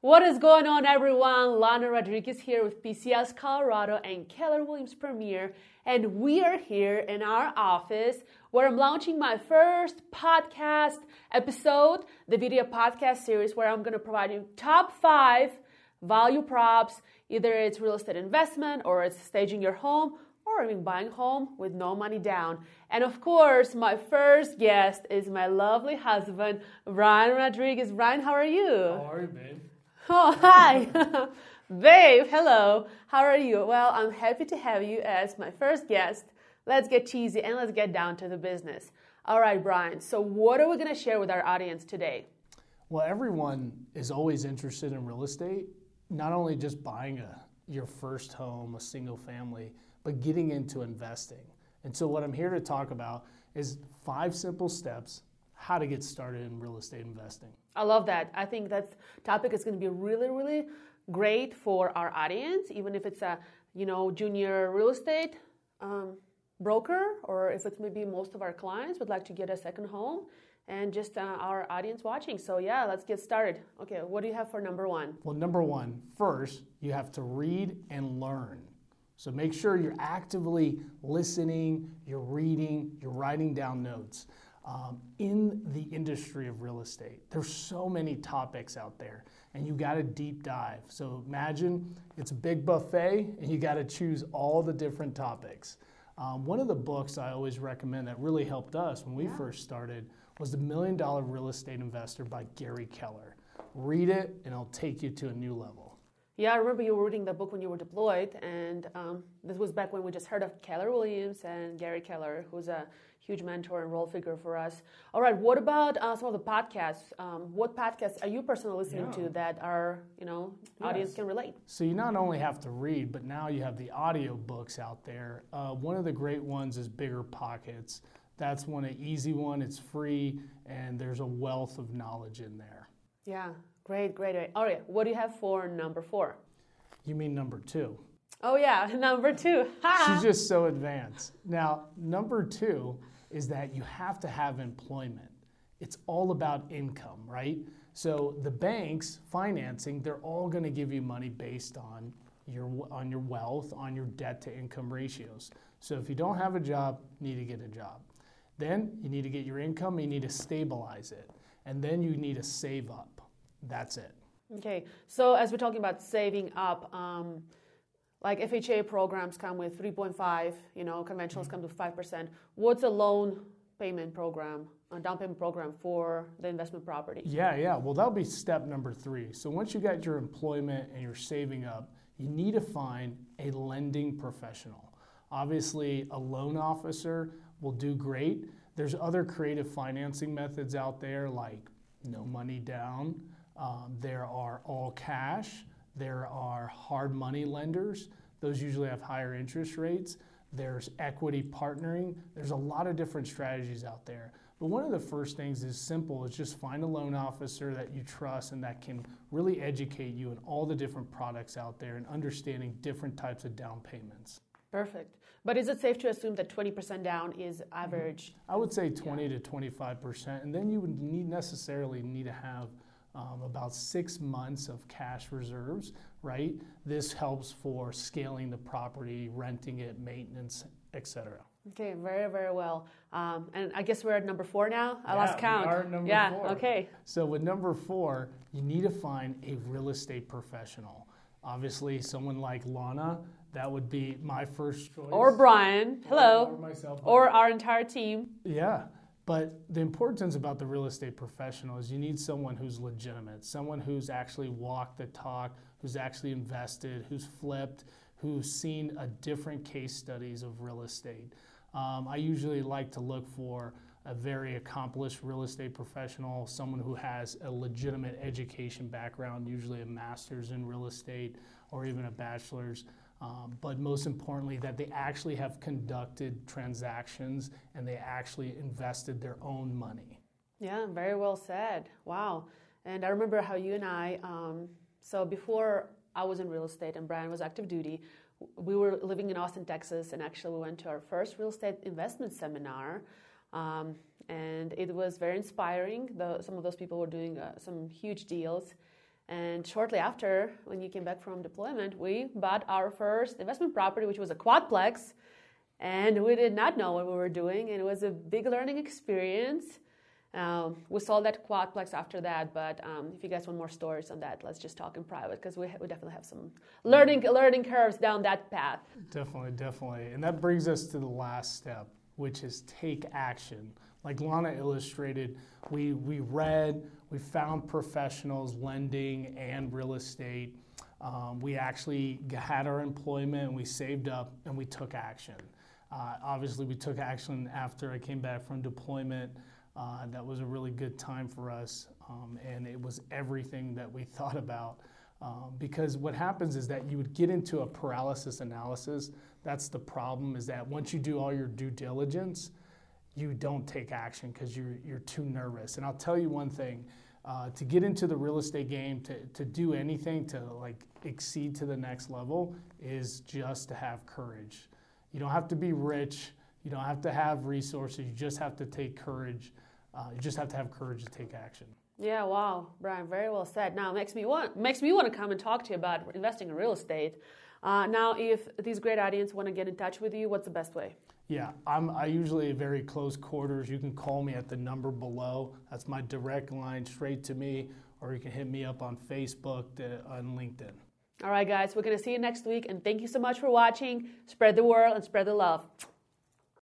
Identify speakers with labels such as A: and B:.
A: What is going on, everyone? Lana Rodriguez here with PCS Colorado and Keller Williams Premier, and we are here in our office where I'm launching my first podcast episode, the video podcast series, where I'm going to provide you top five value props. Either it's real estate investment, or it's staging your home, or even buying home with no money down. And of course, my first guest is my lovely husband, Ryan Rodriguez. Ryan, how are you?
B: How are you, babe?
A: Oh, hi. Babe, hello. How are you? Well, I'm happy to have you as my first guest. Let's get cheesy and let's get down to the business. All right, Brian. So, what are we going to share with our audience today?
B: Well, everyone is always interested in real estate, not only just buying a, your first home, a single family, but getting into investing. And so, what I'm here to talk about is five simple steps how to get started in real estate investing.
A: I love that. I think that topic is going to be really, really great for our audience, even if it's a you know junior real estate um, broker, or if it's maybe most of our clients would like to get a second home, and just uh, our audience watching. So yeah, let's get started. Okay, what do you have for number one?
B: Well, number one, first you have to read and learn. So make sure you're actively listening, you're reading, you're writing down notes um, in the industry of real estate. There's so many topics out there, and you got to deep dive. So imagine it's a big buffet, and you got to choose all the different topics. Um, one of the books I always recommend that really helped us when we yeah. first started was The Million Dollar Real Estate Investor by Gary Keller. Read it, and it'll take you to a new level.
A: Yeah, I remember you were reading the book when you were deployed, and um, this was back when we just heard of Keller Williams and Gary Keller, who's a huge mentor and role figure for us. All right, what about uh, some of the podcasts? Um, what podcasts are you personally listening yeah. to that our you know yes. audience can relate?
B: So you not only have to read, but now you have the audio books out there. Uh, one of the great ones is Bigger Pockets. That's one an easy one. It's free, and there's a wealth of knowledge in there.
A: Yeah, great, great, great. Right, what do you have for number four?
B: You mean number two?
A: Oh yeah, number two.
B: She's just so advanced. Now, number two is that you have to have employment. It's all about income, right? So the banks financing, they're all going to give you money based on your on your wealth, on your debt to income ratios. So if you don't have a job, you need to get a job. Then you need to get your income, you need to stabilize it. And then you need to save up. That's it.
A: Okay. So as we're talking about saving up, um, like FHA programs come with 3.5, you know, conventionals mm-hmm. come to 5%. What's a loan payment program, a down payment program for the investment property?
B: Yeah, yeah. Well, that'll be step number three. So once you got your employment and you're saving up, you need to find a lending professional. Obviously, a loan officer will do great. There's other creative financing methods out there like no money down. Um, there are all cash. There are hard money lenders, those usually have higher interest rates. There's equity partnering. There's a lot of different strategies out there. But one of the first things is simple is just find a loan officer that you trust and that can really educate you in all the different products out there and understanding different types of down payments.
A: Perfect. But is it safe to assume that 20% down is average?
B: I would say 20 yeah. to 25%. And then you would need necessarily need to have um, about six months of cash reserves, right? This helps for scaling the property, renting it, maintenance, etc.
A: Okay, very, very well. Um, and I guess we're at number four now. I
B: yeah,
A: lost count.
B: We are number
A: yeah,
B: four.
A: okay.
B: So with number four, you need to find a real estate professional. Obviously, someone like Lana, that would be my first choice.
A: Or Brian, hello.
B: Or, or myself.
A: Or our entire team.
B: Yeah. But the importance about the real estate professional is you need someone who's legitimate, someone who's actually walked the talk, who's actually invested, who's flipped, who's seen a different case studies of real estate. Um, I usually like to look for a very accomplished real estate professional, someone who has a legitimate education background, usually a master's in real estate or even a bachelor's. Um, but most importantly, that they actually have conducted transactions and they actually invested their own money.
A: Yeah, very well said. Wow. And I remember how you and I, um, so before I was in real estate and Brian was active duty, we were living in Austin, Texas, and actually we went to our first real estate investment seminar. Um, and it was very inspiring. The, some of those people were doing uh, some huge deals. And shortly after, when you came back from deployment, we bought our first investment property, which was a quadplex. And we did not know what we were doing, and it was a big learning experience. Um, we sold that quadplex after that, but um, if you guys want more stories on that, let's just talk in private because we, we definitely have some learning learning curves down that path.
B: Definitely, definitely, and that brings us to the last step, which is take action. Like Lana illustrated, we we read, we found professionals lending and real estate. Um, we actually had our employment, we saved up, and we took action. Uh, obviously, we took action after I came back from deployment. Uh, that was a really good time for us, um, and it was everything that we thought about. Um, because what happens is that you would get into a paralysis analysis. That's the problem. Is that once you do all your due diligence, you don't take action because you're you're too nervous. And I'll tell you one thing: uh, to get into the real estate game, to to do anything to like exceed to the next level, is just to have courage. You don't have to be rich. You don't have to have resources. You just have to take courage. Uh, you just have to have courage to take action.
A: Yeah, wow, Brian, very well said. Now makes me want makes me want to come and talk to you about investing in real estate. Uh, now, if these great audience want to get in touch with you, what's the best way?
B: Yeah, I'm I usually very close quarters. You can call me at the number below. That's my direct line straight to me, or you can hit me up on Facebook, on LinkedIn.
A: All right, guys, we're going to see you next week. And thank you so much for watching. Spread the word and spread the love.